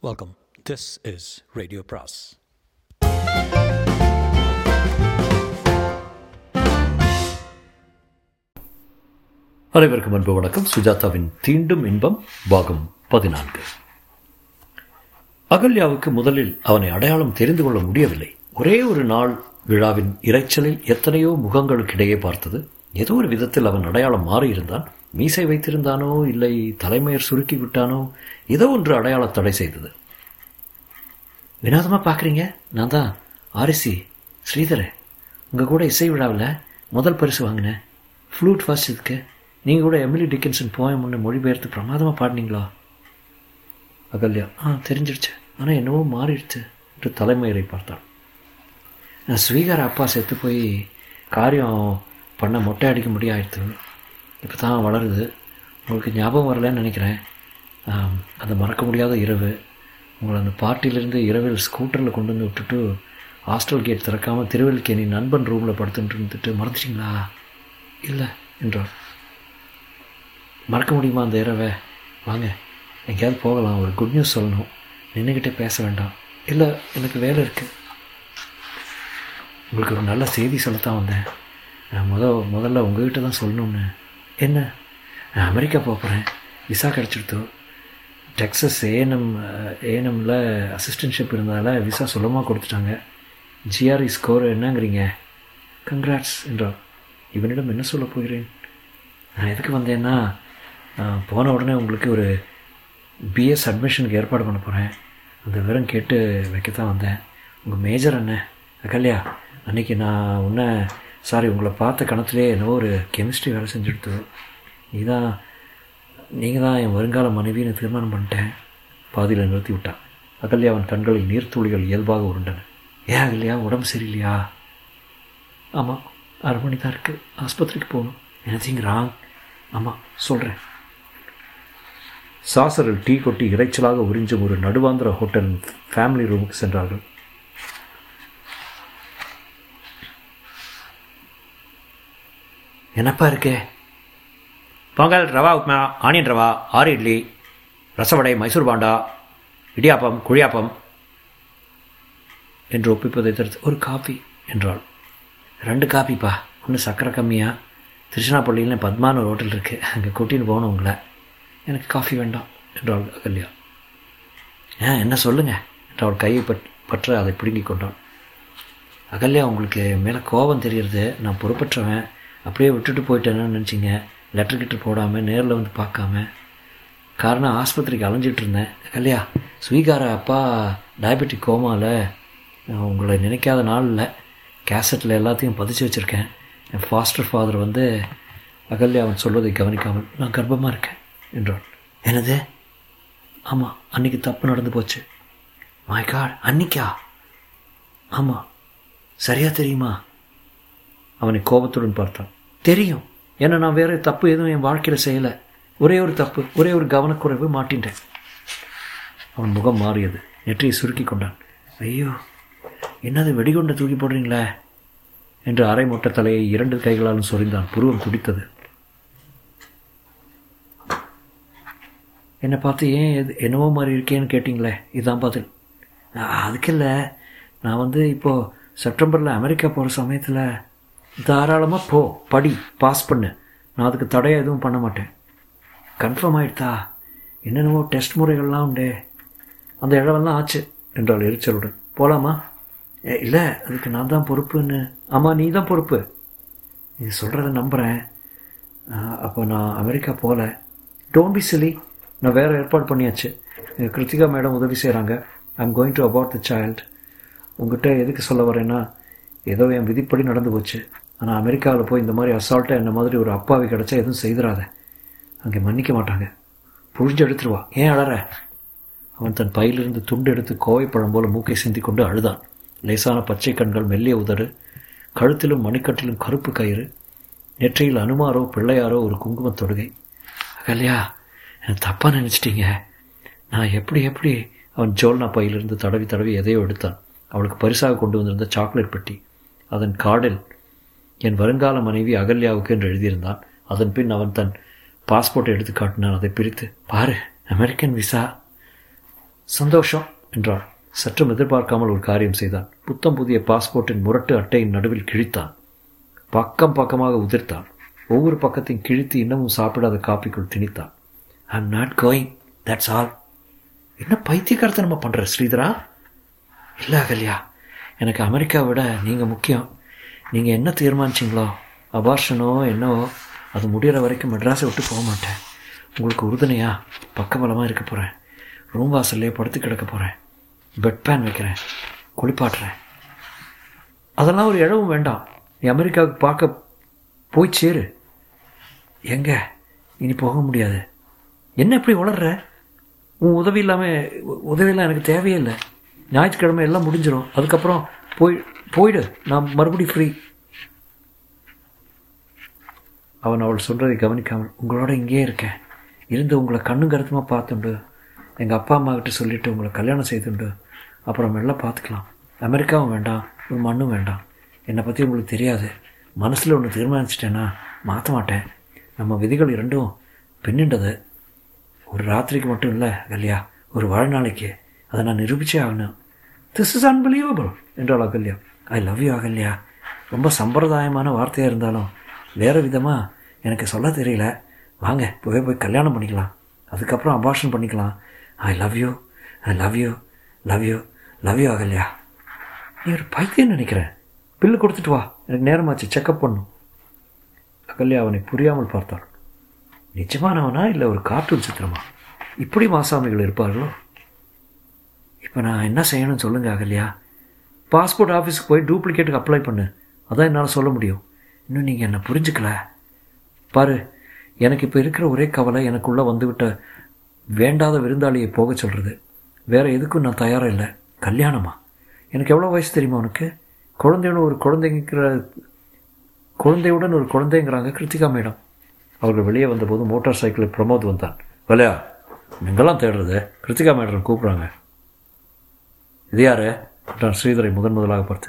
Welcome this is radio பிராஸ் அனைவருக்கும் அன்பு வணக்கம். சுஜாதாவின் தீண்டும் இன்பம் பாகம் பதினான்கு. அகல்யாவுக்கு முதலில் அவனை அடையாளம் தெரிந்து கொள்ள முடியவில்லை. ஒரே ஒரு நாள் விழாவின் இரைச்சலில் எத்தனையோ முகங்களுக்கிடையே பார்த்தது. ஏதோ ஒரு விதத்தில் அவன் அடையாளம் மாறியிருந்தான். மீசை வைத்திருந்தானோ இல்லை தலைமையர் சுருக்கி விட்டானோ ஏதோ ஒன்று அடையாள தடை செய்தது. வினோதமாக பார்க்குறீங்க? நான் தான். ஆரிசி ஸ்ரீதர். உங்கள் கூட இசை விழாவில் முதல் பரிசு வாங்கினேன். ஃப்ளூட் ஃபர்ஸ்ட் இதுக்கு. நீங்கள் கூட எமிலி டிக்கின்சன் போயம் ஒன்று மொழிபெயர்த்து பிரமாதமாக பாடினீங்களா? அகல்யா ஆ தெரிஞ்சிடுச்சு ஆனால் என்னவோ மாறிடுச்சு என்று தலைமையரை பார்த்தான். நான் ஸ்வீகார அப்பா செத்து போய் காரியம் பண்ண மொட்டை அடிக்க முடியாயிடுது இப்போ தான் வளருது. உங்களுக்கு ஞாபகம் வரலன்னு நினைக்கிறேன். அந்த மறக்க முடியாத இரவு. உங்களை அந்த பார்ட்டியிலேருந்து இரவில் ஸ்கூட்டரில் கொண்டு வந்து விட்டுட்டு ஹாஸ்டல் கேட் திறக்காமல் திருவல்லிக்கேணி நண்பன் ரூமில் படுத்துட்டு இருந்துட்டு மறந்துட்டிங்களா? இல்லை என்றார். மறக்க முடியுமா அந்த இரவை? வாங்க எங்கேயாவது போகலாம். ஒரு குட் நியூஸ் சொல்லணும். நின்றுக்கிட்டே பேச வேண்டாம். இல்லை எனக்கு வேலை இருக்குது உங்களுக்கு ஒரு நல்ல செய்தி சொல்லத்தான் வந்தேன். நான் முத முதல்ல உங்ககிட்ட தான் சொல்லணும்னு. என்ன? நான் அமெரிக்கா போகிறேன் விசா கிடச்சிடுத்தோ டெக்ஸஸ் ஏஎன்எம் ஏஎன்எம்மில் அசிஸ்டன்ஷிப் இருந்ததால் விசா சுலமாக கொடுத்துட்டாங்க. GRE score என்னங்கிறீங்க? கங்க்ராட்ஸ் என்றார். இவனிடம் என்ன சொல்ல போகிறேன்? நான் எதுக்கு வந்தேன்னா போன உடனே உங்களுக்கு ஒரு பிஎஸ் அட்மிஷனுக்கு ஏற்பாடு பண்ண போகிறேன் அந்த விவரம் கேட்டு வைக்கத்தான் வந்தேன். உங்கள் மேஜர் என்ன? அகல்யா அன்றைக்கி நான் உன்ன சாரி உங்களை பார்த்த கணத்துலேயே என்னவோ ஒரு கெமிஸ்ட்ரி வேலை செஞ்சுடுத்து நீ நீங்கள் தான் என் வருங்கால மனைவின்னு தீர்மானம் பண்ணிட்டேன். பாதியில் நிறுத்தி விட்டான் அகல்யா அவன் கண்களில் நீர்த்துளிகள் இயல்பாக உருண்டன. ஏன் அகல்யா உடம்பு சரியில்லையா? ஆமாம் அரை மணி தான் இருக்குது ஆஸ்பத்திரிக்கு போகணும். Anything wrong. ஆமாம் சொல்கிறேன் சாசரில் டீ கொட்டி இறைச்சலாக உறிஞ்சும் ஒரு நடுவாந்திர ஹோட்டல் ஃபேமிலி ரூமுக்கு சென்றார்கள். என்னப்பா இருக்கே? பொங்கல் ரவா உப்மா ஆனியன் ரவா ஆறு இட்லி ரசவடை மைசூர் பாண்டா இடியாப்பம் குழியாப்பம் என்று ஒப்பிப்பதை தடுத்து ஒரு காஃபி என்றாள். ரெண்டு காஃபிப்பா ஒன்று சக்கரை கம்மியாக திருச்சினாப்பள்ளியில் பத்மான ஒரு ஹோட்டல் இருக்குது அங்கே கூட்டின்னு போகணும் உங்களை. எனக்கு காஃபி வேண்டாம் என்றாள் அகல்யா. ஏன் என்ன சொல்லுங்கள் என்று அவள் கையை பட் பற்ற அதை பிடுங்கி கொண்டாள். அகல்யா உங்களுக்கு மேலே கோபம் தெரிகிறது நான் பொறுப்பற்றவன். அப்படியே விட்டுட்டு போயிட்டேன்னு நினச்சிங்க? லெட்டர் கிட்ட போடாமல் நேரில் வந்து பார்க்காம. காரணம் ஆஸ்பத்திரிக்கு அலைஞ்சிட்டு இருந்தேன். அகல்யா ஸ்வீகார அப்பா டயபெட்டிக் கோமாவில் உங்களை நினைக்காத நாள் இல்லை. கேசட்டில் எல்லாத்தையும் பதிச்சு வச்சுருக்கேன். என் ஃபாஸ்டர் ஃபாதர் வந்து அகல்யா அவன் சொல்வதை கவனிக்காமல் நான் கர்ப்பமாக இருக்கேன் என்றான். என்னது? ஆமாம் அன்னைக்கு தப்பு நடந்து போச்சு. மை காட் அன்னிக்கா? ஆமாம் சரியாக தெரியுமா? அவனை கோபத்துடன் பார்த்தான். தெரியும். ஏன்னா நான் வேறு தப்பு எதுவும் என் வாழ்க்கையில் செய்யலை. ஒரே ஒரு தப்பு ஒரே ஒரு கவனக்குறைவு மாட்டின்றேன் அவன் முகம் மாறியது. நெற்றியை சுருக்கி கொண்டான். ஐயோ என்னது வெடிகுண்டை தூக்கி போடுறீங்களே? என்று அரை மொட்டை தலையை இரண்டு கைகளாலும் சொரிந்தான். புருவம் துடித்தது என்னை பார்த்து ஏன் எது என்னவோ மாதிரி இருக்கேன்னு கேட்டிங்களே? இதுதான் பதில். அதுக்கு இல்லை நான் வந்து இப்போது செப்டம்பரில் அமெரிக்கா போகிற சமயத்தில் தாராளமாக போ படி பாஸ் பண்ணு. நான் அதுக்கு தடையை எதுவும் பண்ண மாட்டேன். கன்ஃபார்ம் ஆயிடுதா? என்னென்னவோ டெஸ்ட் முறைகள்லாம் உண்டு. அந்த இழவெல்லாம் ஆச்சு என்றாள் எரிச்சலுடன். போகலாமா இல்லை அதுக்கு நான் தான் பொறுப்புன்னு. ஆமாம் நீ தான் பொறுப்பு. நீ சொல்கிறத நம்புகிறேன் அப்போ நான் அமெரிக்கா போகல டோன்ட் பி சிலி நான் வேறு ஏற்பாடு பண்ணியாச்சு. கிருத்திகா மேடம் உதவி செய்கிறாங்க I'm going to about the child உங்ககிட்ட எதுக்கு சொல்ல வரேன்னா ஏதோ என் விதிப்படி நடந்து போச்சு. ஆனால் அமெரிக்காவில் போய் இந்த மாதிரி அசால்ட்டாக என்ன மாதிரி ஒரு அப்பாவி கிடச்சா எதுவும் செய்திடாத அங்கே மன்னிக்க மாட்டாங்க. புழிஞ்சு எடுத்துருவா. ஏன் அழற? அவன் தன் பையிலிருந்து துண்டு எடுத்து கோவைப்பழம் போல மூக்கை சிந்தி கொண்டு அழுதான். லேசான பச்சை கண்கள் மெல்லிய உதடு கழுத்திலும் மணிக்கட்டிலும் கருப்பு கயிறு நெற்றியில் அனுமாரோ பிள்ளையாரோ ஒரு குங்குமத் தொடுகை. அகல்யா எனக்கு தப்பாக நினச்சிட்டீங்க? நான் எப்படி எப்படி? அவன் ஜோல்னா பையிலிருந்து தடவி தடவி எதையோ எடுத்தான். அவளுக்கு பரிசாக கொண்டு வந்திருந்த சாக்லேட் பெட்டி. அதன் காடில் என் வருங்கால மனைவி அகல்யாவுக்கு என்று எழுதியிருந்தான். அதன் பின் அவன் தன் பாஸ்போர்ட்டை எடுத்து காட்டினான். அதை பிரித்து பாரு அமெரிக்கன் விசா. சந்தோஷம் என்றான் சற்றும் எதிர்பார்க்காமல் ஒரு காரியம் செய்தான். புத்தம் புதிய பாஸ்போர்ட்டின் முரட்டு அட்டையின் நடுவில் கிழித்தான். பக்கம் பக்கமாக உதிர்த்தான். ஒவ்வொரு பக்கத்தையும் கிழித்து இன்னமும் சாப்பிடாத காப்பிக்குள் திணித்தான். I am not going that's all என்ன பைத்தியக்காரத்தனமா பண்ணுற ஸ்ரீதரா? இல்லை அகல்யா. எனக்கு அமெரிக்காவை விட நீங்கள் முக்கியம். நீங்கள் என்ன தீர்மானிச்சிங்களோ அபார்ஷனோ என்னவோ அது முடிகிற வரைக்கும் மெட்ராஸை விட்டு போக மாட்டேன். உங்களுக்கு உறுதுணையா பக்கபலமாக இருக்க போகிறேன் ரூம் வாசல்லே படுத்து கிடக்க போகிறேன் பெட் பேன் வைக்கிறேன். குளிப்பாட்டுறேன். அதெல்லாம் ஒரு இழவும் வேண்டாம். நீ அமெரிக்காவுக்கு பார்க்க போய் சேரு. எங்க? இனி போக முடியாது. என்ன இப்படி வளர்ற உன் உதவி இல்லாமல் உதவியெல்லாம் எனக்கு தேவையே இல்லை. ஞாயிற்றுக்கிழமை எல்லாம் முடிஞ்சிடும் அதுக்கப்புறம் போய் போயிடு நான் மறுபடியும் ஃப்ரீ அவன் அவள் சொல்கிறதை கவனிக்காமல் உங்களோட இங்கேயே இருக்கேன். இருந்து உங்களை கண்ணும் கருத்துமாக பார்த்துண்டு. எங்கள் அப்பா அம்மா கிட்ட சொல்லிவிட்டு உங்களை கல்யாணம் செய்துண்டு. அப்புறம் எல்லாம் பார்த்துக்கலாம். அமெரிக்காவும் வேண்டாம் ஒரு மண்ணும் வேண்டாம். என்னை பற்றி உங்களுக்கு தெரியாது. மனசில் ஒன்று தீர்மானிச்சிட்டேன்னா மாற்ற மாட்டேன். நம்ம விதிகள் இரண்டும் பின்னின்றது. ஒரு ராத்திரிக்கு மட்டும் இல்லை கல்யா. ஒரு வாழ்நாளைக்கு. அதை நான் நிரூபிச்சே ஆகணும். திஸ் இஸ் அன்பிலீவபிள் என்றாள் Ahalya. I love you Ahalya. ரொம்ப சம்பிரதாயமான வார்த்தையாக இருந்தாலும் வேறு விதமாக எனக்கு சொல்ல தெரியல. வாங்க போய் போய் கல்யாணம் பண்ணிக்கலாம். அதுக்கப்புறம் அபார்ஷன் பண்ணிக்கலாம். I love you I love you love you love you Ahalya. நீ ஒரு பைத்தியம் நினைக்கிறேன் பில்லு கொடுத்துட்டு வா. எனக்கு நேரமாச்சு செக்கப் பண்ணும் அகல்யா அவனை புரியாமல் பார்த்தாள். நிஜமானவனா இல்லை ஒரு கார்ட்டூன் சித்திரமா? இப்படி மாசாமிகள் இருப்பார்களோ? இப்போ நான் என்ன செய்யணும்னு சொல்லுங்கள் அகல்யா. பாஸ்போர்ட் ஆஃபீஸுக்கு போய் டூப்ளிகேட்டுக்கு அப்ளை பண்ணு. அதான் என்னால் சொல்ல முடியும். இன்னும் நீங்கள் என்னை புரிஞ்சுக்கல? பாரு எனக்கு இப்போ இருக்கிற ஒரே கவலை எனக்குள்ளே வந்துவிட்ட வேண்டாத விருந்தாளியை போக சொல்கிறது வேறு எதுக்கும் நான் தயாராக இல்லை. கல்யாணமா? எனக்கு எவ்வளோ வயசு தெரியுமா உனக்கு? குழந்தையோட ஒரு குழந்தைங்கிற குழந்தையுடன் ஒரு குழந்தைங்கிறாங்க கிருத்திகா மேடம். அவர்கள் வெளியே வந்தபோது மோட்டார் சைக்கிளில் பிரமோத் வந்தான். வலையா எங்கெல்லாம் தேடுறது? கிருத்திகா மேடம் கூப்பிட்றாங்க. இது யாரு? என்றான் ஸ்ரீதரை முதன் முதலாக பார்த்து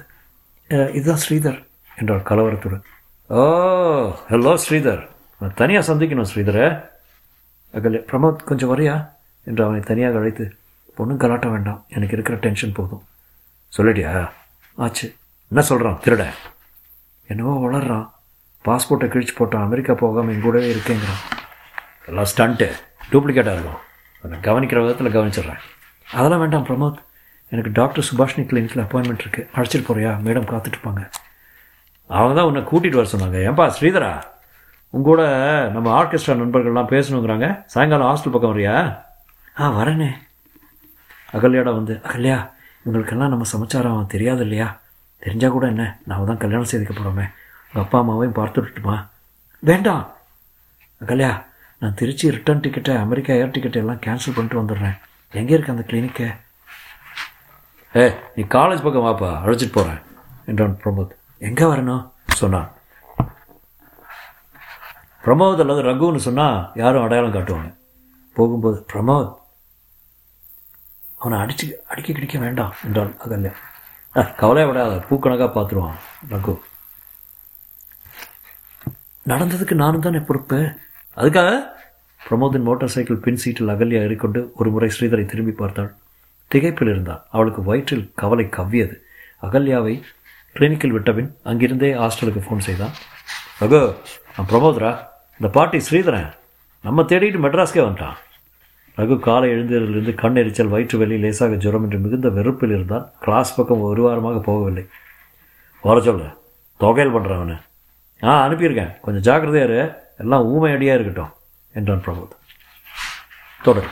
இதுதான் ஸ்ரீதர் என்றார் கலவரத்துடன். Oh hello Sridhar. நான் தனியாக சந்திக்கணும் ஸ்ரீதரை. அகல்யா பிரமோத் கொஞ்சம் வரியா? என்று அவனை தனியாக அழைத்து பொண்ணும் கலாட்ட வேண்டாம். எனக்கு இருக்கிற டென்ஷன் போதும். சொல்லிட்டியா ஆச்சு. என்ன சொல்கிறான் திருட. என்னவோ வளர்றான். பாஸ்போர்ட்டை கிழிச்சு போட்டான். அமெரிக்கா போகாமல் எங்கூடவே இருக்கேங்கிறான். எல்லாம் ஸ்டண்ட்டு. டூப்ளிகேட்டாக இருக்கும். அதை கவனிக்கிற விதத்தில் கவனிச்சிடுறேன். அதெல்லாம் வேண்டாம் பிரமோத். எனக்கு டாக்டர் சுபாஷினி கிளினிக்கில் அப்பாயின்மெண்ட் இருக்குது அழைச்சிட்டு போறியா? மேடம் காத்துட்ருப்பாங்க. அவங்க தான் உன்னை கூட்டிகிட்டு வர சொன்னாங்க. ஏன்பா ஸ்ரீதரா? உங்கூட நம்ம ஆர்கெஸ்ட்ரா நண்பர்கள்லாம் பேசணுங்கிறாங்க. சாயங்காலம் ஹாஸ்டல் பக்கம் வரியா? ஆ வரேனே. அகல்யாடா வந்து அகல்யா இவங்களுக்கெல்லாம் நம்ம சமாச்சாரம் தெரியாது இல்லையா தெரிஞ்சால் கூட என்ன? நான் தான் கல்யாணம் செய்துக்க போகிறோமே உங்கள் அப்பா அம்மாவையும் பார்த்து விட்டுட்டுமா? வேண்டாம். அகல்யா நான் திருச்சி ரிட்டர்ன் டிக்கெட்டை அமெரிக்கா ஏர் டிக்கெட்டை எல்லாம் கேன்சல் பண்ணிட்டு வந்துடுறேன். எங்கே இருக்குது அந்த கிளினிக்கை ஏ நீ காலேஜ் பக்கம் வாப்பா அழைச்சிட்டு போகிறேன் என்றான் பிரமோத். எங்கே வரணும்? சொன்னான். பிரமோத் அல்லது ரகுன்னு சொன்னால் யாரும் அடையாளம் காட்டுவாங்க. போகும்போது பிரமோத் அவனை அடிச்சு அடிக்க கிடைக்க வேண்டாம் என்றான் அகல்யா. கவலை விடாத பூக்கணக்காக பார்த்துருவான் ரகு. நடந்ததுக்கு நானும் தானே பொறுப்பு அதுக்காக? பிரமோதின் மோட்டார் சைக்கிள் பின் சீட்டில் அகல்யா ஏறிக்கொண்டு ஒரு முறை ஸ்ரீதரை திரும்பி பார்த்தாள். திகைப்பில் இருந்தாள் அவளுக்கு வயிற்றில் கவலை கவ்வியது. அகல்யாவை கிளினிக்கில் விட்டபின் அங்கிருந்தே ஹாஸ்டலுக்கு ஃபோன் செய்தான். ரகு நான் பிரமோதரா. இந்த பாட்டி ஸ்ரீதரன். நம்ம தேடிட்டு மெட்ராஸ்க்கே வந்துட்டான். ரகு காலை எழுந்ததிலிருந்து கண் எரிச்சல் வயிற்று வெளி லேசாக ஜுரம் என்று மிகுந்த வெறுப்பில் இருந்தால் கிளாஸ் பக்கம் ஒரு வாரமாக போகவில்லை. வர சொல்ல. தொகையில் பண்ணுறேன் அவனை ஆ அனுப்பியிருக்கேன். கொஞ்சம் ஜாக்கிரதையாரு எல்லாம் ஊமை அடியாக இருக்கட்டும் என்றான் பிரமோத். தொடரும்.